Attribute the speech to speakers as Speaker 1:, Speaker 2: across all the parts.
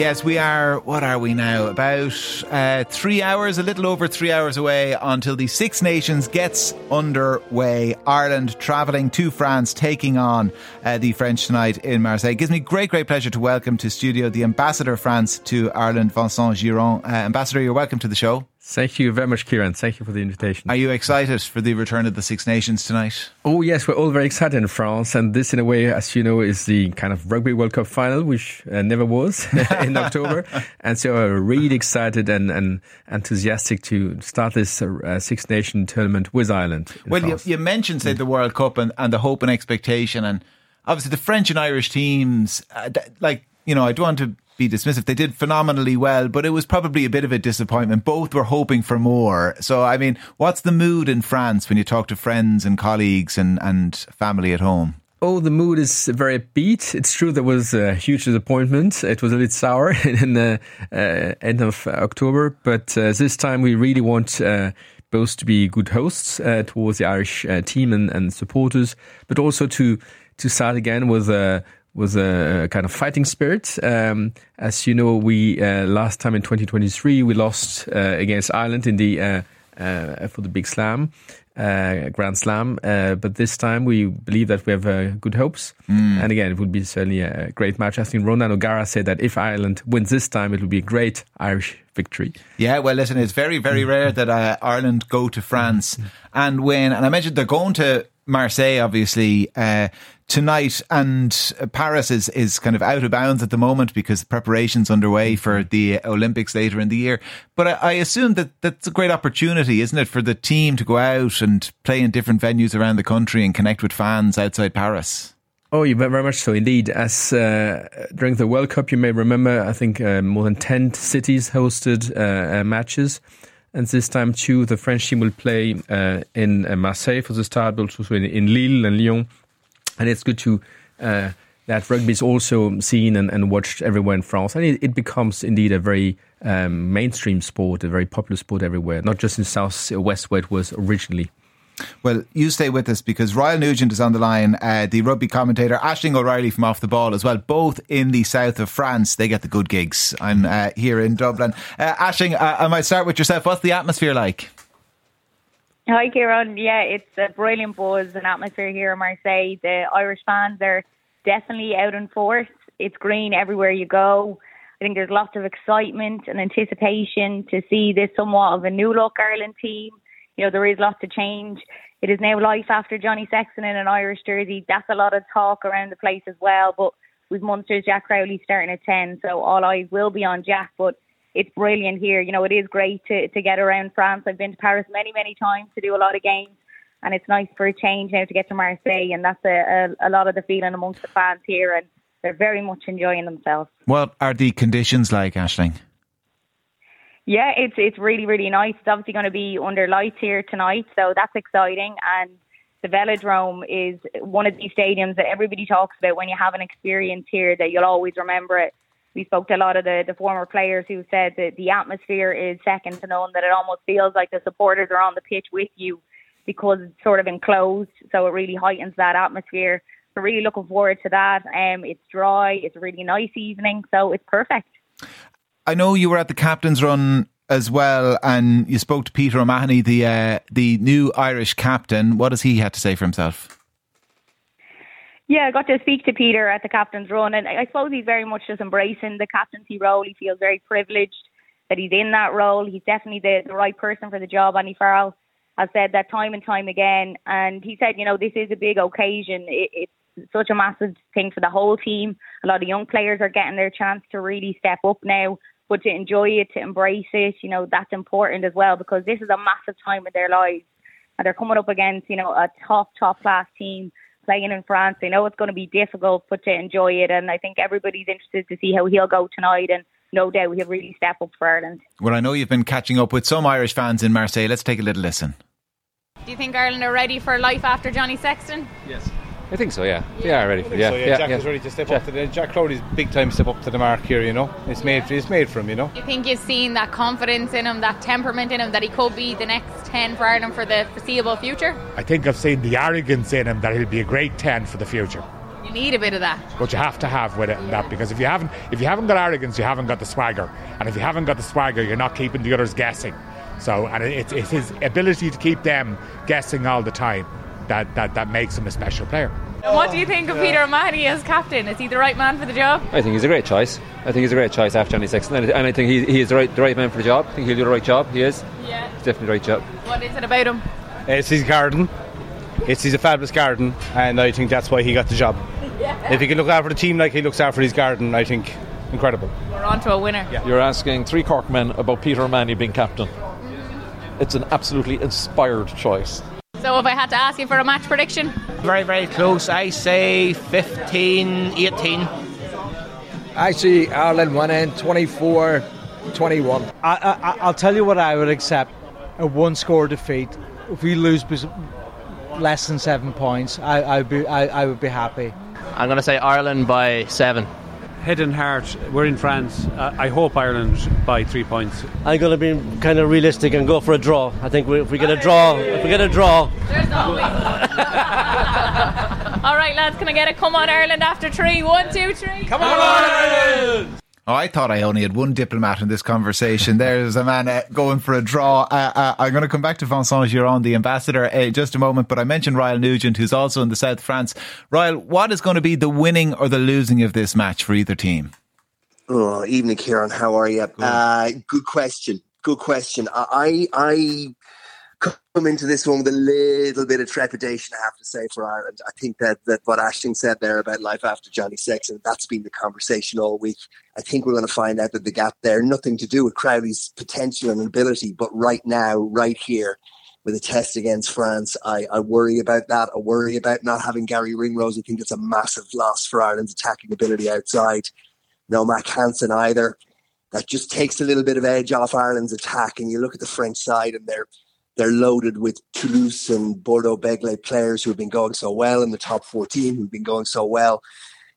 Speaker 1: Yes, we are. What are we now? About uh, three hours, a little over three hours away until the Six Nations gets underway. Ireland travelling to France, taking on uh, the French tonight in Marseille. It gives me great, great pleasure to welcome to studio the Ambassador of France to Ireland, Vincent Guérend. Uh, Ambassador, you're welcome to the show.
Speaker 2: Thank you very much, Kieran. Thank you for the invitation.
Speaker 1: Are you excited for the return of the Six Nations tonight?
Speaker 2: Oh, yes, we're all very excited in France. And this, in a way, as you know, is the kind of Rugby World Cup final, which uh, never was in October. And so we're really excited and, and enthusiastic to start this uh, Six Nation tournament with Ireland.
Speaker 1: Well, you, you, mentioned, say, the World Cup and, and the hope and expectation. And obviously, the French and Irish teams, uh, like, you know, I don't want to be dismissive. They did phenomenally well, but it was probably a bit of a disappointment. Both were hoping for more. So, I mean, what's the mood in France when you talk to friends and colleagues and, and family at home?
Speaker 2: Oh, the mood is very upbeat. It's true there was a huge disappointment. It was a bit sour in the uh, end of October, but uh, this time we really want uh, both to be good hosts uh, towards the Irish uh, team and, and, supporters, but also to to start again with a was a kind of fighting spirit. Um, as you know, we uh, last time in 2023 we lost uh, against Ireland in the uh, uh for the big slam, uh, Grand Slam. Uh, but this time we believe that we have good hopes. Mm. And again, it would be certainly a great match. I think Ronan O'Gara said that if Ireland wins this time, it will be a great Irish victory.
Speaker 1: Yeah, well, listen, it's very, very rare that Ireland go to France and win. And I mentioned they're going to Marseille, obviously, uh, tonight, and Paris is is kind of out of bounds at the moment because preparations underway for the Olympics later in the year. But I, I, assume that that's a great opportunity, isn't it, for the team to go out and play in different venues around the country and connect with fans outside Paris.
Speaker 2: Oh, you very much so indeed. As uh, during the World Cup, you may remember, I think uh, more than ten cities hosted uh, uh matches. And this time too, the French team will play uh, in uh, Marseille for the start, but also in, in Lille and Lyon and it's good to uh, that rugby is also seen and, and, watched everywhere in France, and it, it becomes indeed a very um, mainstream sport, a very popular sport everywhere, not just in South West where it was originally.
Speaker 1: Well, you stay with us because Ryle Nugent is on the line, uh, the rugby commentator, Aisling O'Reilly from Off the Ball as well, both in the south of France. They get the good gigs. I'm uh, here in Dublin. Uh, uh, I might start with yourself. What's the atmosphere like?
Speaker 3: Hi, Kieran. Yeah, it's a brilliant buzz and atmosphere here in Marseille. The Irish fans are definitely out in force. It's green everywhere you go. I think there's lots of excitement and anticipation to see this somewhat of a new look Ireland team. You know, there is lots of change. It is now life after Johnny Sexton in an Irish jersey. That's a lot of talk around the place as well. But with Munster's Jack Crowley starting at 10, so all eyes will be on Jack. But it's brilliant here. You know, it is great to, to get around France. I've been to Paris many, many times to do a lot of games, and it's nice for a change now to get to Marseille, and that's a, a, a lot of the feeling amongst the fans here, and they're very much enjoying themselves.
Speaker 1: What are the conditions like, Aisling?
Speaker 3: Yeah, it's it's really really nice. It's obviously going to be under lights here tonight, so that's exciting. And the Velodrome is one of these stadiums that everybody talks about when you have an experience here that you'll always remember it we spoke to a lot of the, the former players who said that the atmosphere is second to none, that it almost feels like the supporters are on the pitch with you because it's sort of enclosed, so it really heightens that atmosphere. So really looking forward to that. Um, it's dry, it's a really nice evening, so it's perfect.
Speaker 1: I know you were at the captain's run as well, and you spoke to Peter O'Mahony, the uh, the new Irish captain. What does he have to say for himself?
Speaker 3: Yeah, I got to speak to Peter at the captain's run, and I suppose he's very much just embracing the captaincy role. He feels very privileged that he's in that role. He's definitely the, the right person for the job. Andy Farrell has said that time and time again, and he said, you know, this is a big occasion. It, it's such a massive thing for the whole team. A lot of young players are getting their chance to really step up now, but to enjoy it, to embrace it, you know, that's important as well because this is a massive time in their lives, and they're coming up against, you know, a top, top class team playing in France. I know it's going to be difficult, but to enjoy it. And I think everybody's interested to see how he'll go tonight. And no doubt he'll really step up for Ireland.
Speaker 1: Well, I know you've been catching up with some Irish fans in Marseille. Let's take a little listen.
Speaker 4: Do you think Ireland are ready for life after Johnny Sexton?
Speaker 5: Yes. I think so. Yeah, they are ready for. Yeah,
Speaker 6: so, yeah,
Speaker 5: yeah,
Speaker 6: Jack
Speaker 5: yeah.
Speaker 6: is ready to step
Speaker 5: Jack.
Speaker 6: up to the Jack Crowley's big time step up to the mark here. You know, it's made it's made for him. You know.
Speaker 4: Do you think you've seen that confidence in him, that temperament in him, that he could be the next 10 for Ireland for the foreseeable future?
Speaker 7: I think I've seen the arrogance in him that he'll be a great ten for the future.
Speaker 4: You need a bit of that.
Speaker 7: But you have to have with it and that because if you haven't if you haven't got arrogance, you haven't got the swagger, and if you haven't got the swagger, you're not keeping the others guessing. So, and it, it's his ability to keep them guessing all the time that that, that makes him a special player.
Speaker 4: What do you think of Peter O'Mahony as captain? Is he the right man for the job?
Speaker 5: I think he's a great choice. I think he's a great choice after Johnny Sexton, and, and I think he, he is the right, the right man for the job. I think he'll do the right job. He is.
Speaker 4: Yeah.
Speaker 5: He's definitely the right job.
Speaker 4: What is it about him?
Speaker 6: It's his garden. It's he's a fabulous garden, and I think that's why he got the job. Yeah. If he can look after the team like he looks after his garden, I think incredible.
Speaker 4: We're on to a winner. Yeah.
Speaker 8: You're asking three Cork men about Peter O'Mahony being captain. It's an absolutely inspired choice.
Speaker 4: So if I had to ask you for a match prediction,
Speaker 9: Very, very close. I say 15 18.
Speaker 10: I see Ireland winning 24 21.
Speaker 11: I, I, I'll tell you what I would accept a one score defeat. If we lose less than seven points, I, I, would, be, I, I would be happy.
Speaker 9: I'm going to say Ireland by seven.
Speaker 12: Head and heart, we're in France. Uh, I hope Ireland by three points.
Speaker 13: I'm going to be kind of realistic and go for a draw. I think we, if we get a draw, if we get a draw,
Speaker 4: there's always. All right, lads, can I get a come on Ireland after three? One, two, three. Come on, Ireland!
Speaker 1: Oh, I thought I only had one diplomat in this conversation. There's a man uh, going for a draw. Uh, uh, I'm going to come back to Vincent Guérend, the ambassador, in just a moment, but I mentioned Ryle Nugent, who's also in the South France. Ryle, what is going to be the winning or the losing of this match for either team?
Speaker 14: Oh, evening, Kieran. How are you? Good, uh, good question. Good question. I, I come into this one with a little bit of trepidation, I have to say, for Ireland. I think that, that what Aisling said there about life after Johnny Sexton, that's been the conversation all week. I think we're going to find out that the gap there, nothing to do with Crowley's potential and ability, but right now, right here, with a test against France, I, I worry about that. I worry about not having Garry Ringrose. I think it's a massive loss for Ireland's attacking ability outside. No Mack Hansen either. That just takes a little bit of edge off Ireland's attack. And you look at the French side and they're they're loaded with Toulouse and Bordeaux Bègles players who have been going so well in the top 14, who've been going so well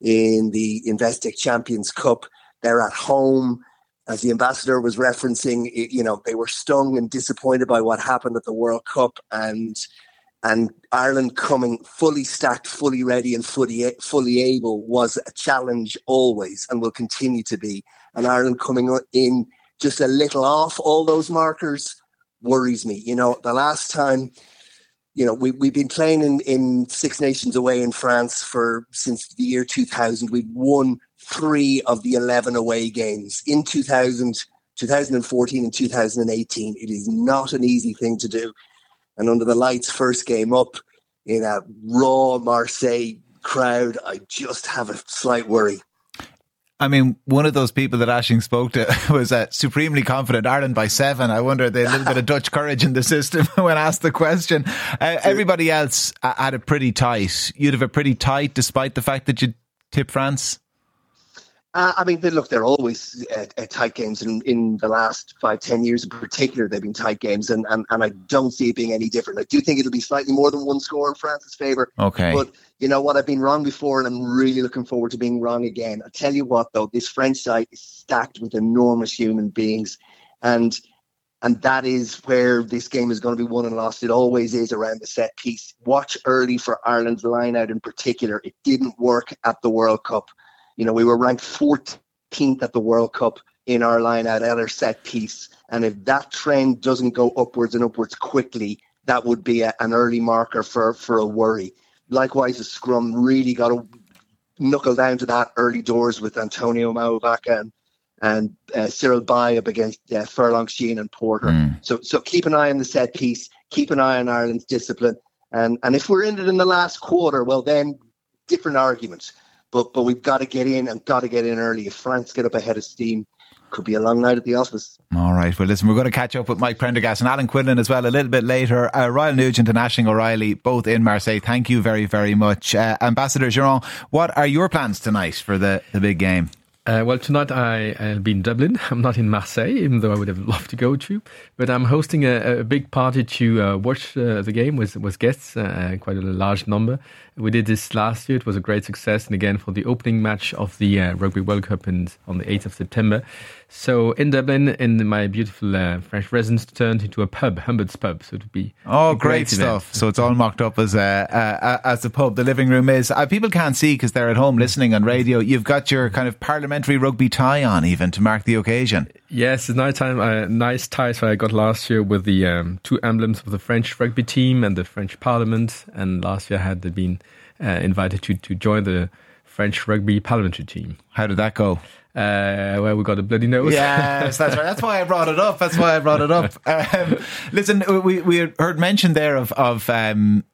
Speaker 14: in the Investec Champions Cup. They're at home. As the ambassador was referencing, you know, they were stung and disappointed by what happened at the World Cup and and Ireland coming fully stacked, fully ready, and fully fully able was a challenge always, and will continue to be. And Ireland coming in just a little off all those markers worries me. You know, the last time, you know, we we've been playing in in Six Nations away in France for since the year 2000. We've won three of the 11 away games in 2000, 2014, and 2018. It is not an easy thing to do and under the lights first game up in a raw Marseille crowd, I just have a slight worry.
Speaker 1: I mean, one of those people that Aisling spoke to was supremely confident. Ireland by seven. I wonder a little bit of Dutch courage in the system when asked the question. Uh, everybody else had it pretty tight. You'd have it pretty tight, despite the fact that you tip France.
Speaker 14: Uh, I mean, they, look, they're always uh, uh, tight games. In, in the last five, ten years in particular, they've been tight games, and, and, and I don't see it being any different. I do think it'll be slightly more than one score in France's favour.
Speaker 1: Okay.
Speaker 14: But you know what? I've been wrong before, and I'm really looking forward to being wrong again. I tell you what, though, this French side is stacked with enormous human beings, and and that is where this game is going to be won and lost. It always is around the set piece. Watch early for Ireland's line out in particular. It didn't work at the World Cup. You know, we were ranked 14th at the World Cup in our line at our set piece. And if that trend doesn't go upwards and upwards quickly, that would be a, an early marker for, for a worry. Likewise, the scrum really got to knuckle down to that early doors with Atonio Mauvaka and, and uh, Cyril Baille up against uh, Furlong Sheehan and Porter.
Speaker 1: Mm.
Speaker 14: So, so keep an eye on the set piece, keep an eye on Ireland's discipline. And, and if we're in it in the last quarter, well, then different arguments but but we've got to get in and got to get in early. If France get up ahead of steam, could be a long night at the office.
Speaker 1: All right. Well, listen, we're going to catch up with Mike Prendergast and Alan Quinlan as well a little bit later. Uh, Nugent and Aisling O'Reilly, both in Marseille. Thank you very, very much. Uh, Ambassador Guérend, what are your plans tonight for the, the big game?
Speaker 2: Uh, well, tonight I, I'll be in Dublin. I'm not in Marseille, even though I would have loved to go to. But I'm hosting a, a big party to uh, watch uh, the game with, with guests, uh, quite a large number. We did this last year. It was a great success. And again, for the opening match of the uh, Rugby World Cup in, on the 8th of September. So in Dublin, in my beautiful uh, French residence, turned into a pub, Humbert's Pub. So it would be
Speaker 1: Oh,
Speaker 2: a
Speaker 1: great,
Speaker 2: great
Speaker 1: stuff! So it's all mocked up as a uh, as the pub. The living room is. Uh, people can't see because they're at home listening on radio. You've got your kind of parliamentary rugby tie on, even to mark the occasion.
Speaker 2: Yes, it's nice time. Uh, nice ties I got last year with the um, two emblems of the French rugby team and the French Parliament. And last year I had been uh, invited to to join the French rugby parliamentary team.
Speaker 1: How did that go?
Speaker 2: Uh, well, we got a bloody nose.
Speaker 1: Yes, that's right. That's why I brought it up. That's why I brought it up. Um, listen, we we heard mention there of of um,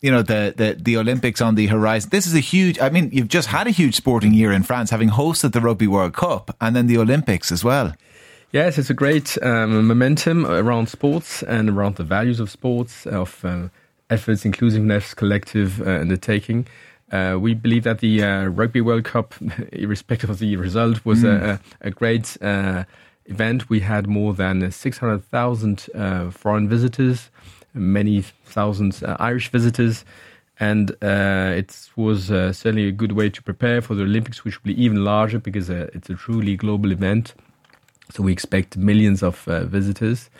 Speaker 1: you know the, the the Olympics on the horizon. This is a huge. I mean, you've just had a huge sporting year in France, having hosted the Rugby World Cup and then the Olympics as well.
Speaker 2: Yes, it's a great um, momentum around sports and around the values of sports, of uh, efforts, inclusiveness, collective uh, undertaking. Uh, we believe that the uh, Rugby World Cup, irrespective of the result, was
Speaker 1: Mm.
Speaker 2: a, a great uh, event. We had more than 600,000 uh, foreign visitors, many thousands uh, Irish visitors, and uh, it was uh, certainly a good way to prepare for the Olympics, which will be even larger because uh, it's a truly global event. So we expect millions of uh, visitors.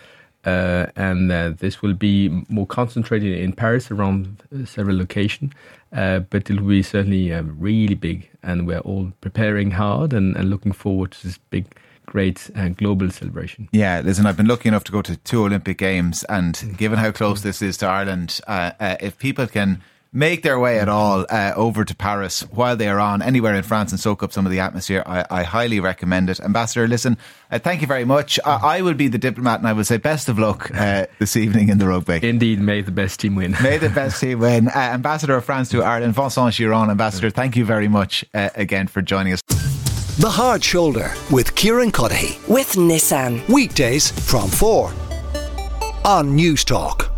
Speaker 2: Uh, and uh, this will be more concentrated in Paris around uh, several locations, uh, but it will be certainly um, really big. And we're all preparing hard and, and looking forward to this big, great uh, global celebration.
Speaker 1: Yeah, listen, I've been lucky enough to go to two Olympic Games, and given how close this is to Ireland, uh, uh, if people can make their way at all uh, over to Paris while they are on anywhere in France and soak up some of the atmosphere, I, I highly recommend it. Ambassador, listen, uh, thank you very much. I, I will be the diplomat, and I will say best of luck uh, this evening in the rugby.
Speaker 2: Indeed, may the best team win.
Speaker 1: May the best team win. Uh, Ambassador of France to Ireland, Vincent Guérend, Ambassador, thank you very much uh, again for joining us.
Speaker 15: The Hard Shoulder with Kieran Cuddihy.
Speaker 16: With Nissan.
Speaker 15: Weekdays from 4 on News Talk.